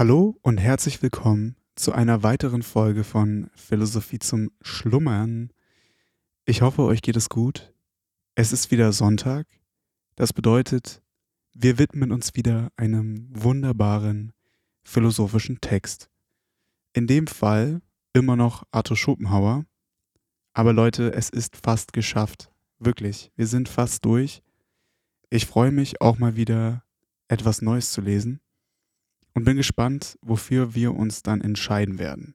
Hallo und herzlich willkommen zu einer weiteren Folge von Philosophie zum Schlummern. Ich hoffe, euch geht es gut. Es ist wieder Sonntag. Das bedeutet, wir widmen uns wieder einem wunderbaren philosophischen Text. In dem Fall immer noch Arthur Schopenhauer. Aber Leute, es ist fast geschafft. Wirklich, wir sind fast durch. Ich freue mich auch mal wieder etwas Neues zu lesen und bin gespannt, wofür wir uns dann entscheiden werden.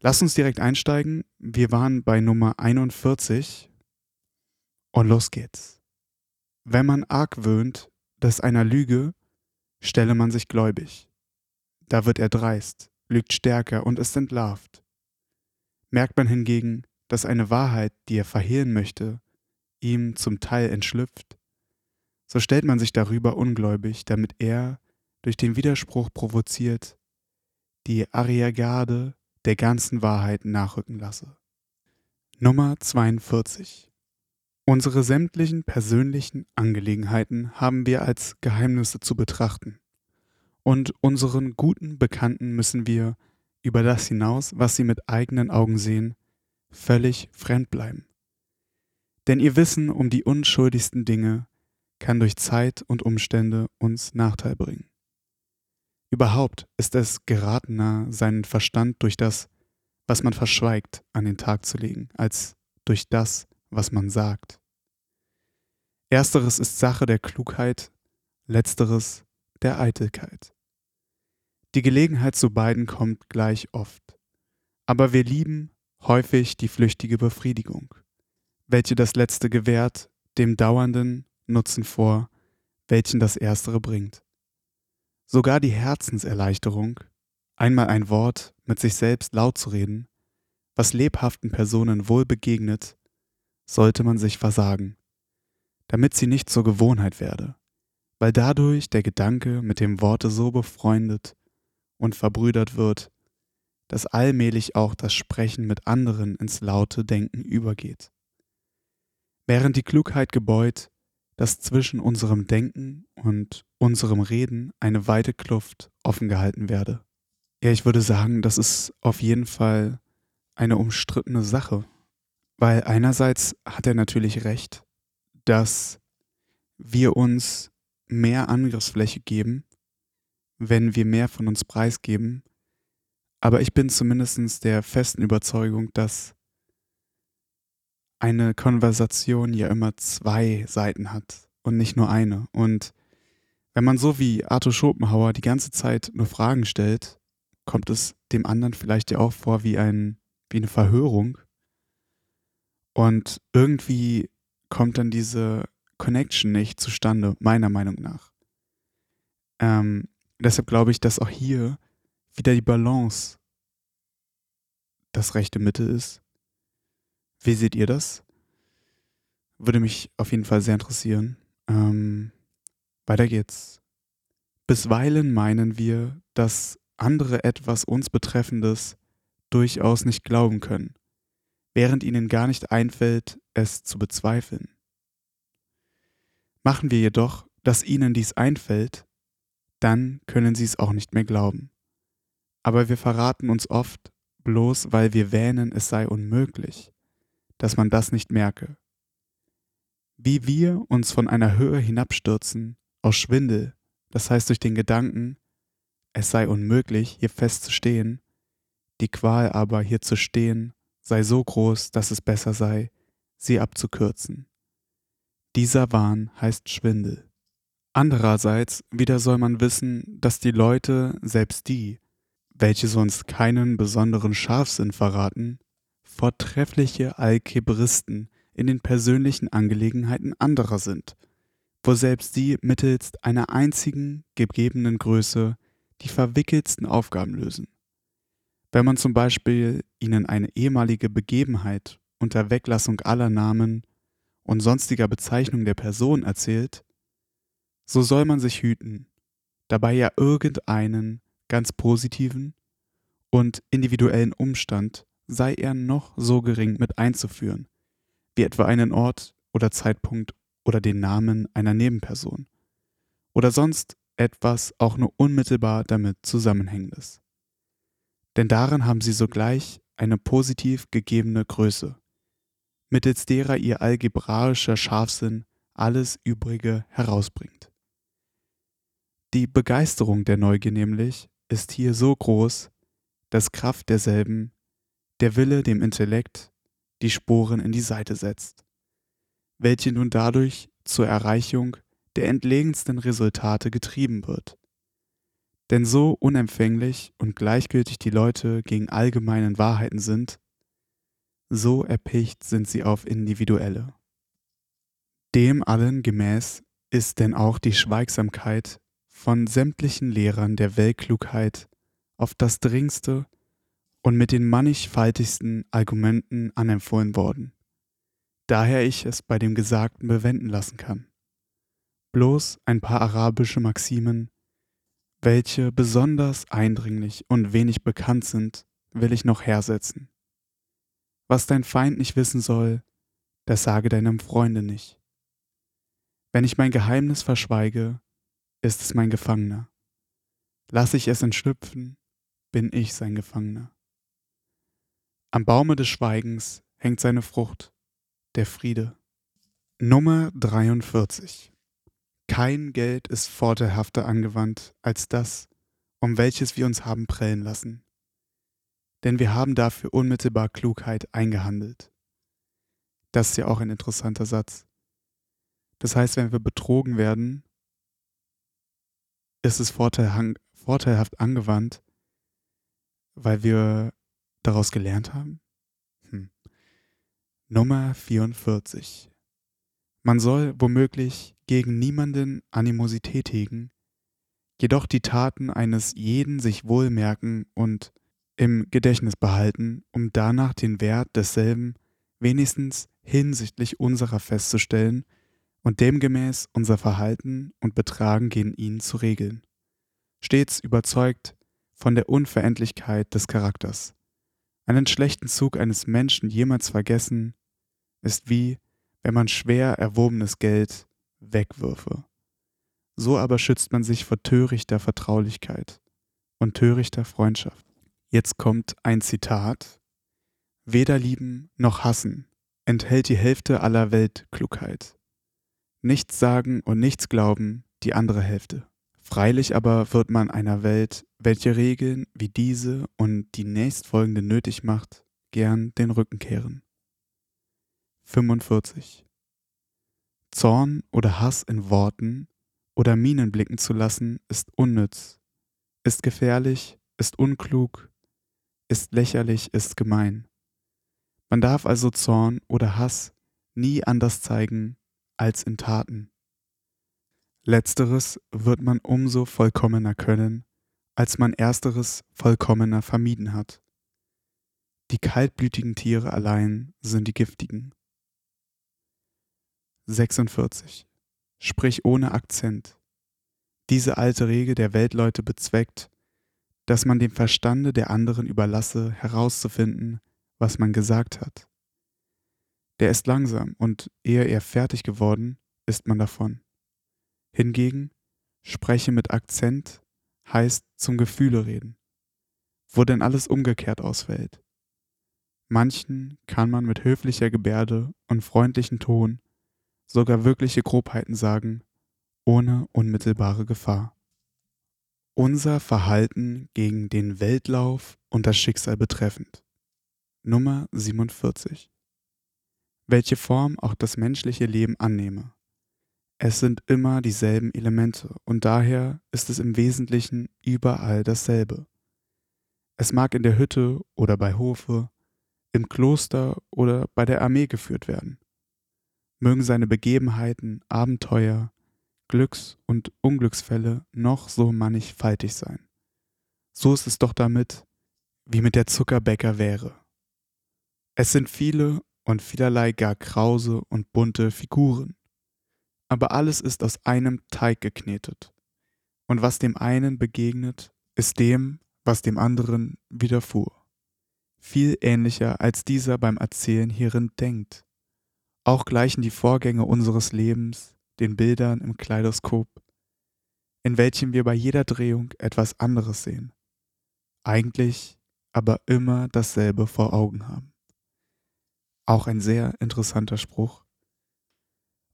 Lass uns direkt einsteigen. Wir waren bei Nummer 41 und los geht's. Wenn man argwöhnt, dass einer Lüge, stelle man sich gläubig. Da wird er dreist, lügt stärker und ist entlarvt. Merkt man hingegen, dass eine Wahrheit, die er verhehlen möchte, ihm zum Teil entschlüpft, so stellt man sich darüber ungläubig, damit er durch den Widerspruch provoziert, die Arriergarde der ganzen Wahrheit nachrücken lasse. Nummer 42 Unsere sämtlichen persönlichen Angelegenheiten haben wir als Geheimnisse zu betrachten. Und unseren guten Bekannten müssen wir, über das hinaus, was sie mit eigenen Augen sehen, völlig fremd bleiben. Denn ihr Wissen um die unschuldigsten Dinge kann durch Zeit und Umstände uns Nachteil bringen. Überhaupt ist es geratener, seinen Verstand durch das, was man verschweigt, an den Tag zu legen, als durch das, was man sagt. Ersteres ist Sache der Klugheit, letzteres der Eitelkeit. Die Gelegenheit zu beiden kommt gleich oft, aber wir lieben häufig die flüchtige Befriedigung, welche das letzte gewährt, dem dauernden Nutzen vor, welchen das erstere bringt. Sogar die Herzenserleichterung, einmal ein Wort mit sich selbst laut zu reden, was lebhaften Personen wohl begegnet, sollte man sich versagen, damit sie nicht zur Gewohnheit werde, weil dadurch der Gedanke mit dem Worte so befreundet und verbrüdert wird, dass allmählich auch das Sprechen mit anderen ins laute Denken übergeht. Während die Klugheit gebeut, dass zwischen unserem Denken und unserem Reden eine weite Kluft offen gehalten werde. Ja, ich würde sagen, das ist auf jeden Fall eine umstrittene Sache, weil einerseits hat er natürlich recht, dass wir uns mehr Angriffsfläche geben, wenn wir mehr von uns preisgeben, aber ich bin zumindest der festen Überzeugung, dass eine Konversation ja immer zwei Seiten hat und nicht nur eine. Und wenn man so wie Arthur Schopenhauer die ganze Zeit nur Fragen stellt, kommt es dem anderen vielleicht ja auch vor wie, ein, wie eine Verhörung. Und irgendwie kommt dann diese Connection nicht zustande, meiner Meinung nach. Ähm, deshalb glaube ich, dass auch hier wieder die Balance das rechte Mittel ist wie seht ihr das? Würde mich auf jeden Fall sehr interessieren. Ähm, weiter geht's. Bisweilen meinen wir, dass andere etwas uns Betreffendes durchaus nicht glauben können, während ihnen gar nicht einfällt, es zu bezweifeln. Machen wir jedoch, dass ihnen dies einfällt, dann können sie es auch nicht mehr glauben. Aber wir verraten uns oft, bloß weil wir wähnen, es sei unmöglich dass man das nicht merke. Wie wir uns von einer Höhe hinabstürzen, aus Schwindel, das heißt durch den Gedanken, es sei unmöglich, hier festzustehen, die Qual aber hier zu stehen sei so groß, dass es besser sei, sie abzukürzen. Dieser Wahn heißt Schwindel. Andererseits wieder soll man wissen, dass die Leute, selbst die, welche sonst keinen besonderen Scharfsinn verraten, vortreffliche Alkebristen in den persönlichen Angelegenheiten anderer sind, wo selbst sie mittelst einer einzigen gegebenen Größe die verwickeltsten Aufgaben lösen. Wenn man zum Beispiel ihnen eine ehemalige Begebenheit unter Weglassung aller Namen und sonstiger Bezeichnung der Person erzählt, so soll man sich hüten, dabei ja irgendeinen ganz positiven und individuellen Umstand sei er noch so gering mit einzuführen, wie etwa einen Ort oder Zeitpunkt oder den Namen einer Nebenperson oder sonst etwas auch nur unmittelbar damit Zusammenhängendes. Denn darin haben sie sogleich eine positiv gegebene Größe, mittels derer ihr algebraischer Scharfsinn alles Übrige herausbringt. Die Begeisterung der Neugier nämlich ist hier so groß, dass Kraft derselben, der Wille dem Intellekt, die Sporen in die Seite setzt, welche nun dadurch zur Erreichung der entlegensten Resultate getrieben wird. Denn so unempfänglich und gleichgültig die Leute gegen allgemeinen Wahrheiten sind, so erpicht sind sie auf individuelle. Dem allen gemäß ist denn auch die Schweigsamkeit von sämtlichen Lehrern der Weltklugheit auf das dringendste und mit den mannigfaltigsten Argumenten anempfohlen worden, daher ich es bei dem Gesagten bewenden lassen kann. Bloß ein paar arabische Maximen, welche besonders eindringlich und wenig bekannt sind, will ich noch hersetzen. Was dein Feind nicht wissen soll, das sage deinem Freunde nicht. Wenn ich mein Geheimnis verschweige, ist es mein Gefangener. Lass ich es entschlüpfen, bin ich sein Gefangener. Am Baume des Schweigens hängt seine Frucht, der Friede. Nummer 43. Kein Geld ist vorteilhafter angewandt als das, um welches wir uns haben prellen lassen. Denn wir haben dafür unmittelbar Klugheit eingehandelt. Das ist ja auch ein interessanter Satz. Das heißt, wenn wir betrogen werden, ist es vorteilhaft angewandt, weil wir daraus gelernt haben? Hm. Nummer 44. Man soll womöglich gegen niemanden Animosität hegen, jedoch die Taten eines jeden sich wohl merken und im Gedächtnis behalten, um danach den Wert desselben wenigstens hinsichtlich unserer festzustellen und demgemäß unser Verhalten und Betragen gegen ihn zu regeln. Stets überzeugt von der Unveränderlichkeit des Charakters. Einen schlechten Zug eines Menschen jemals vergessen, ist wie, wenn man schwer erworbenes Geld wegwürfe. So aber schützt man sich vor törichter Vertraulichkeit und törichter Freundschaft. Jetzt kommt ein Zitat. Weder lieben noch hassen enthält die Hälfte aller Weltklugheit nichts sagen und nichts glauben die andere Hälfte. Freilich aber wird man einer Welt, welche Regeln wie diese und die nächstfolgende nötig macht, gern den Rücken kehren. 45. Zorn oder Hass in Worten oder Mienen blicken zu lassen, ist unnütz, ist gefährlich, ist unklug, ist lächerlich, ist gemein. Man darf also Zorn oder Hass nie anders zeigen als in Taten. Letzteres wird man umso vollkommener können, als man ersteres vollkommener vermieden hat. Die kaltblütigen Tiere allein sind die giftigen. 46. Sprich ohne Akzent. Diese alte Regel der Weltleute bezweckt, dass man dem Verstande der anderen überlasse, herauszufinden, was man gesagt hat. Der ist langsam und ehe er fertig geworden, ist man davon. Hingegen, spreche mit Akzent heißt zum Gefühle reden, wo denn alles umgekehrt ausfällt. Manchen kann man mit höflicher Gebärde und freundlichem Ton sogar wirkliche Grobheiten sagen, ohne unmittelbare Gefahr. Unser Verhalten gegen den Weltlauf und das Schicksal betreffend. Nummer 47 welche Form auch das menschliche Leben annehme. Es sind immer dieselben Elemente und daher ist es im Wesentlichen überall dasselbe. Es mag in der Hütte oder bei Hofe, im Kloster oder bei der Armee geführt werden. Mögen seine Begebenheiten, Abenteuer, Glücks- und Unglücksfälle noch so mannigfaltig sein. So ist es doch damit, wie mit der Zuckerbäcker wäre. Es sind viele und vielerlei gar krause und bunte Figuren. Aber alles ist aus einem Teig geknetet. Und was dem einen begegnet, ist dem, was dem anderen widerfuhr. Viel ähnlicher als dieser beim Erzählen hierin denkt. Auch gleichen die Vorgänge unseres Lebens den Bildern im Kaleidoskop. in welchem wir bei jeder Drehung etwas anderes sehen, eigentlich aber immer dasselbe vor Augen haben. Auch ein sehr interessanter Spruch.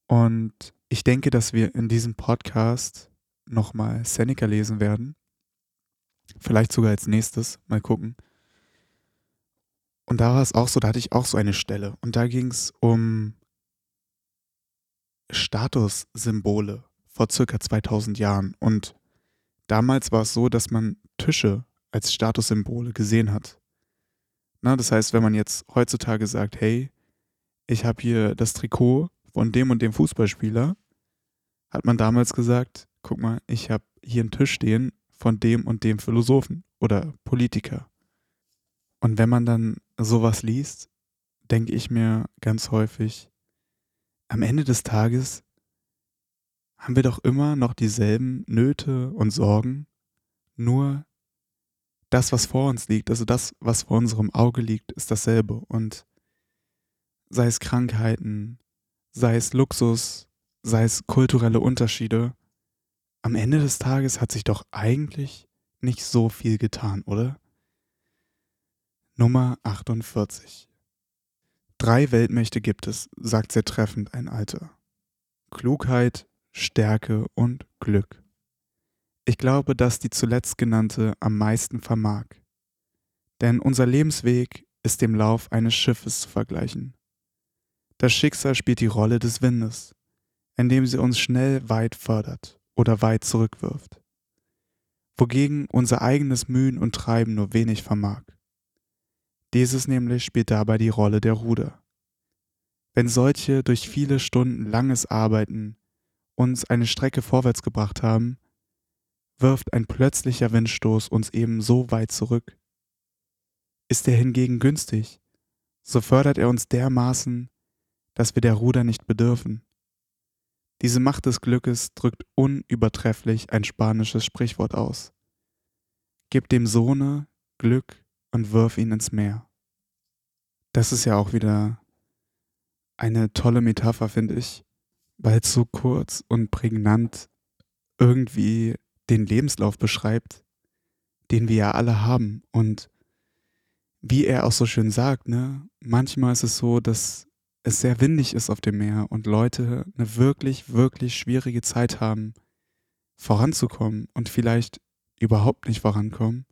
Und ich denke, dass wir in diesem Podcast nochmal Seneca lesen werden. Vielleicht sogar als nächstes. Mal gucken. Und da war es auch so, da hatte ich auch so eine Stelle. Und da ging es um Statussymbole vor circa 2000 Jahren. Und damals war es so, dass man Tische als Statussymbole gesehen hat. Na, das heißt, wenn man jetzt heutzutage sagt, hey, ich habe hier das Trikot von dem und dem Fußballspieler, hat man damals gesagt, guck mal, ich habe hier einen Tisch stehen von dem und dem Philosophen oder Politiker. Und wenn man dann sowas liest, denke ich mir ganz häufig, am Ende des Tages haben wir doch immer noch dieselben Nöte und Sorgen, nur das, was vor uns liegt, also das, was vor unserem Auge liegt, ist dasselbe. Und sei es Krankheiten, sei es Luxus, sei es kulturelle Unterschiede, am Ende des Tages hat sich doch eigentlich nicht so viel getan, oder? Nummer 48. Drei Weltmächte gibt es, sagt sehr treffend ein Alter. Klugheit, Stärke und Glück. Ich glaube, dass die zuletzt genannte am meisten vermag. Denn unser Lebensweg ist dem Lauf eines Schiffes zu vergleichen. Das Schicksal spielt die Rolle des Windes, indem sie uns schnell weit fördert oder weit zurückwirft, wogegen unser eigenes Mühen und Treiben nur wenig vermag. Dieses nämlich spielt dabei die Rolle der Ruder. Wenn solche durch viele Stunden langes Arbeiten uns eine Strecke vorwärts gebracht haben, wirft ein plötzlicher Windstoß uns eben so weit zurück. Ist er hingegen günstig, so fördert er uns dermaßen, dass wir der Ruder nicht bedürfen. Diese Macht des Glückes drückt unübertrefflich ein spanisches Sprichwort aus. Gib dem Sohne Glück und wirf ihn ins Meer. Das ist ja auch wieder eine tolle Metapher, finde ich, weil es so kurz und prägnant irgendwie den Lebenslauf beschreibt, den wir ja alle haben. Und wie er auch so schön sagt, ne, manchmal ist es so, dass es sehr windig ist auf dem Meer und Leute eine wirklich, wirklich schwierige Zeit haben, voranzukommen und vielleicht überhaupt nicht vorankommen.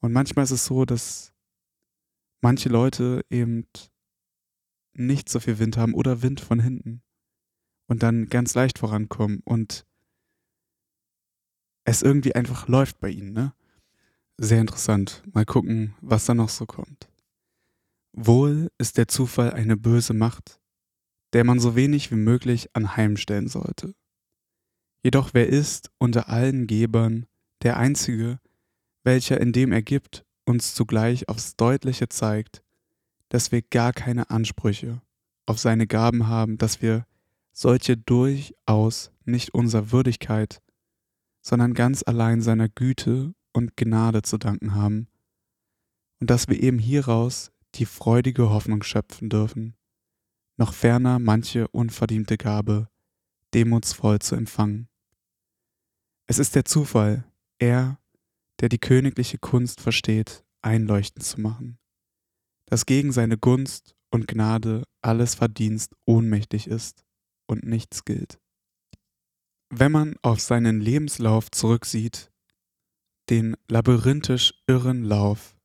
Und manchmal ist es so, dass manche Leute eben nicht so viel Wind haben oder Wind von hinten und dann ganz leicht vorankommen und es irgendwie einfach läuft bei ihnen, ne? Sehr interessant. Mal gucken, was da noch so kommt. Wohl ist der Zufall eine böse Macht, der man so wenig wie möglich anheimstellen sollte. Jedoch wer ist unter allen Gebern der Einzige, welcher indem er gibt, uns zugleich aufs Deutliche zeigt, dass wir gar keine Ansprüche auf seine Gaben haben, dass wir solche durchaus nicht unserer Würdigkeit sondern ganz allein seiner Güte und Gnade zu danken haben und dass wir eben hieraus die freudige Hoffnung schöpfen dürfen, noch ferner manche unverdiente Gabe demutsvoll zu empfangen. Es ist der Zufall, er, der die königliche Kunst versteht, einleuchtend zu machen, dass gegen seine Gunst und Gnade alles Verdienst ohnmächtig ist und nichts gilt. Wenn man auf seinen Lebenslauf zurücksieht, den labyrinthisch irren Lauf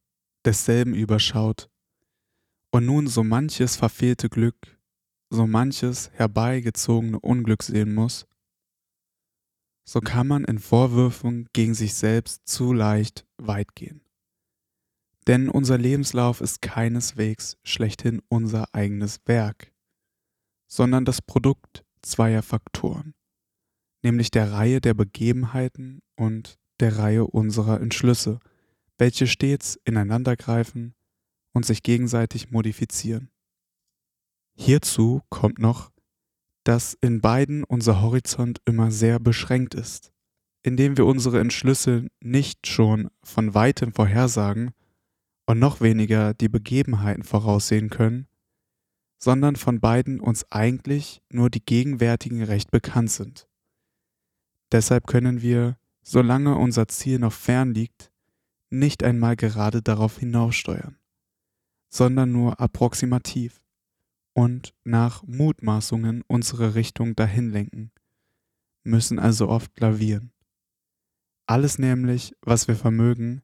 desselben überschaut und nun so manches verfehlte Glück, so manches herbeigezogene Unglück sehen muss, so kann man in Vorwürfen gegen sich selbst zu leicht weit gehen. Denn unser Lebenslauf ist keineswegs schlechthin unser eigenes Werk, sondern das Produkt zweier Faktoren nämlich der Reihe der Begebenheiten und der Reihe unserer Entschlüsse, welche stets ineinandergreifen und sich gegenseitig modifizieren. Hierzu kommt noch, dass in beiden unser Horizont immer sehr beschränkt ist, indem wir unsere Entschlüsse nicht schon von weitem vorhersagen und noch weniger die Begebenheiten voraussehen können, sondern von beiden uns eigentlich nur die gegenwärtigen recht bekannt sind. Deshalb können wir, solange unser Ziel noch fern liegt, nicht einmal gerade darauf hinaussteuern, sondern nur approximativ und nach Mutmaßungen unsere Richtung dahin lenken, müssen also oft lavieren. Alles nämlich, was wir vermögen,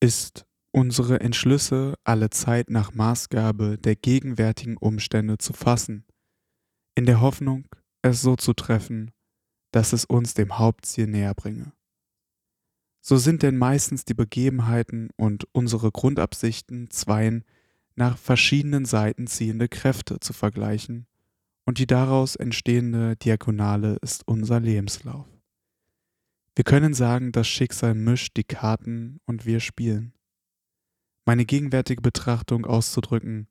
ist unsere Entschlüsse alle Zeit nach Maßgabe der gegenwärtigen Umstände zu fassen, in der Hoffnung, es so zu treffen, dass es uns dem Hauptziel näher bringe. So sind denn meistens die Begebenheiten und unsere Grundabsichten zweien nach verschiedenen Seiten ziehende Kräfte zu vergleichen, und die daraus entstehende Diagonale ist unser Lebenslauf. Wir können sagen, das Schicksal mischt die Karten und wir spielen. Meine gegenwärtige Betrachtung auszudrücken,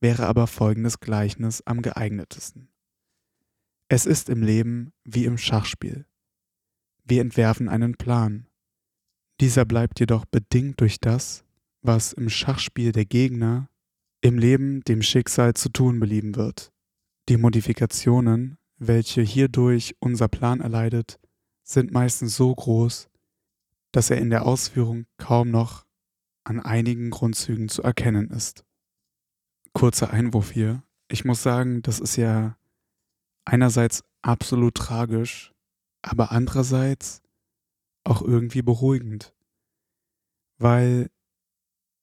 wäre aber folgendes Gleichnis am geeignetesten. Es ist im Leben wie im Schachspiel. Wir entwerfen einen Plan. Dieser bleibt jedoch bedingt durch das, was im Schachspiel der Gegner im Leben dem Schicksal zu tun belieben wird. Die Modifikationen, welche hierdurch unser Plan erleidet, sind meistens so groß, dass er in der Ausführung kaum noch an einigen Grundzügen zu erkennen ist. Kurzer Einwurf hier. Ich muss sagen, das ist ja einerseits absolut tragisch, aber andererseits auch irgendwie beruhigend. Weil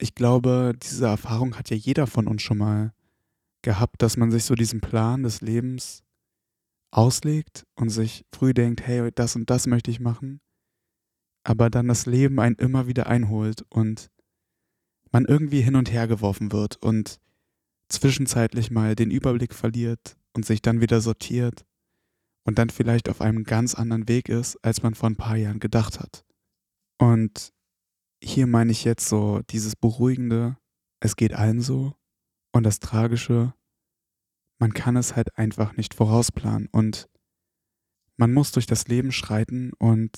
ich glaube, diese Erfahrung hat ja jeder von uns schon mal gehabt, dass man sich so diesen Plan des Lebens auslegt und sich früh denkt, hey, das und das möchte ich machen, aber dann das Leben einen immer wieder einholt und man irgendwie hin und her geworfen wird und zwischenzeitlich mal den Überblick verliert und sich dann wieder sortiert und dann vielleicht auf einem ganz anderen Weg ist, als man vor ein paar Jahren gedacht hat. Und hier meine ich jetzt so dieses Beruhigende, es geht allen so und das Tragische, man kann es halt einfach nicht vorausplanen und man muss durch das Leben schreiten und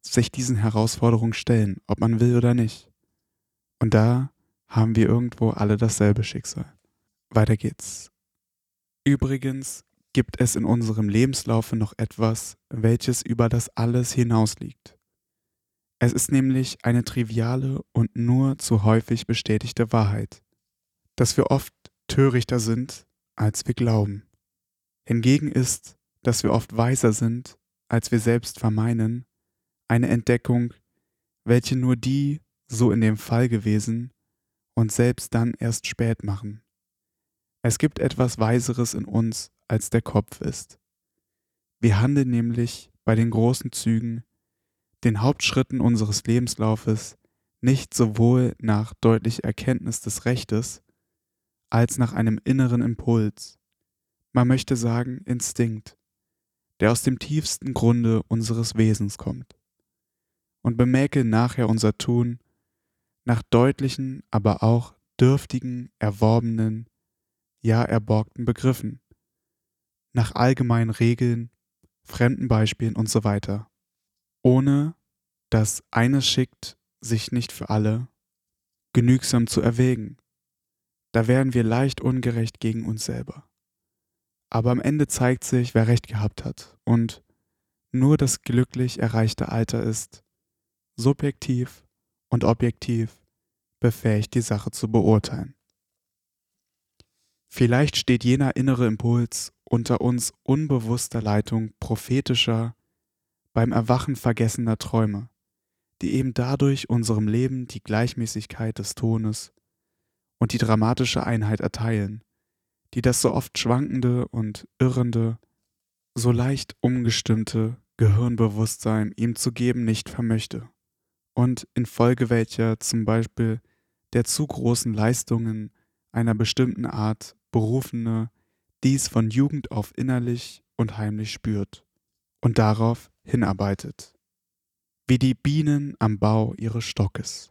sich diesen Herausforderungen stellen, ob man will oder nicht. Und da haben wir irgendwo alle dasselbe Schicksal. Weiter geht's. Übrigens gibt es in unserem Lebenslaufe noch etwas, welches über das alles hinausliegt. Es ist nämlich eine triviale und nur zu häufig bestätigte Wahrheit, dass wir oft törichter sind, als wir glauben. Hingegen ist, dass wir oft weiser sind, als wir selbst vermeinen, eine Entdeckung, welche nur die, so in dem Fall gewesen, und selbst dann erst spät machen. Es gibt etwas Weiseres in uns, als der Kopf ist. Wir handeln nämlich bei den großen Zügen, den Hauptschritten unseres Lebenslaufes, nicht sowohl nach deutlicher Erkenntnis des Rechtes, als nach einem inneren Impuls, man möchte sagen Instinkt, der aus dem tiefsten Grunde unseres Wesens kommt. Und bemäkeln nachher unser Tun nach deutlichen, aber auch dürftigen, erworbenen, ja erborgten Begriffen, nach allgemeinen Regeln, fremden Beispielen und so weiter, ohne dass eines schickt, sich nicht für alle genügsam zu erwägen da werden wir leicht ungerecht gegen uns selber. Aber am Ende zeigt sich, wer recht gehabt hat und nur das glücklich erreichte Alter ist, subjektiv und objektiv befähigt, die Sache zu beurteilen. Vielleicht steht jener innere Impuls unter uns unbewusster Leitung prophetischer beim Erwachen vergessener Träume, die eben dadurch unserem Leben die Gleichmäßigkeit des Tones und die dramatische Einheit erteilen, die das so oft schwankende und irrende, so leicht umgestimmte Gehirnbewusstsein ihm zu geben nicht vermöchte, und infolge welcher zum Beispiel der zu großen Leistungen einer bestimmten Art Berufene dies von Jugend auf innerlich und heimlich spürt und darauf hinarbeitet, wie die Bienen am Bau ihres Stockes.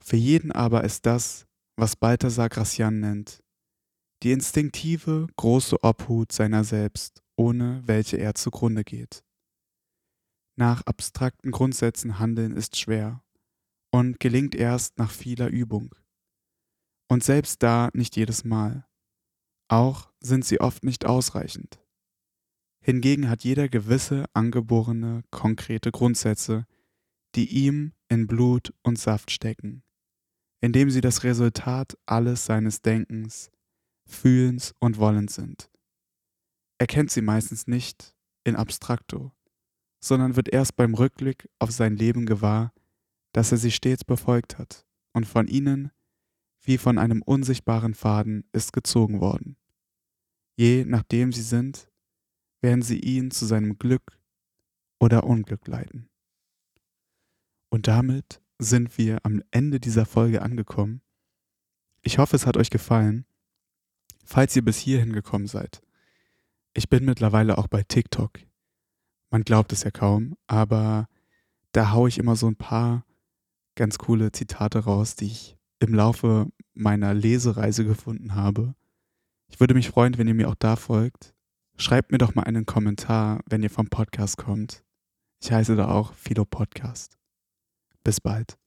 Für jeden aber ist das, was Balthasar Gracian nennt, die instinktive, große Obhut seiner selbst, ohne welche er zugrunde geht. Nach abstrakten Grundsätzen handeln ist schwer und gelingt erst nach vieler Übung. Und selbst da nicht jedes Mal. Auch sind sie oft nicht ausreichend. Hingegen hat jeder gewisse angeborene, konkrete Grundsätze, die ihm in Blut und Saft stecken, indem sie das Resultat alles seines Denkens, Fühlens und Wollens sind. Er kennt sie meistens nicht in abstrakto, sondern wird erst beim Rückblick auf sein Leben gewahr, dass er sie stets befolgt hat und von ihnen, wie von einem unsichtbaren Faden, ist gezogen worden. Je nachdem sie sind, werden sie ihn zu seinem Glück oder Unglück leiten. Und damit sind wir am Ende dieser Folge angekommen. Ich hoffe, es hat euch gefallen. Falls ihr bis hierhin gekommen seid, ich bin mittlerweile auch bei TikTok. Man glaubt es ja kaum, aber da haue ich immer so ein paar ganz coole Zitate raus, die ich im Laufe meiner Lesereise gefunden habe. Ich würde mich freuen, wenn ihr mir auch da folgt. Schreibt mir doch mal einen Kommentar, wenn ihr vom Podcast kommt. Ich heiße da auch Philo Podcast. Bis bald.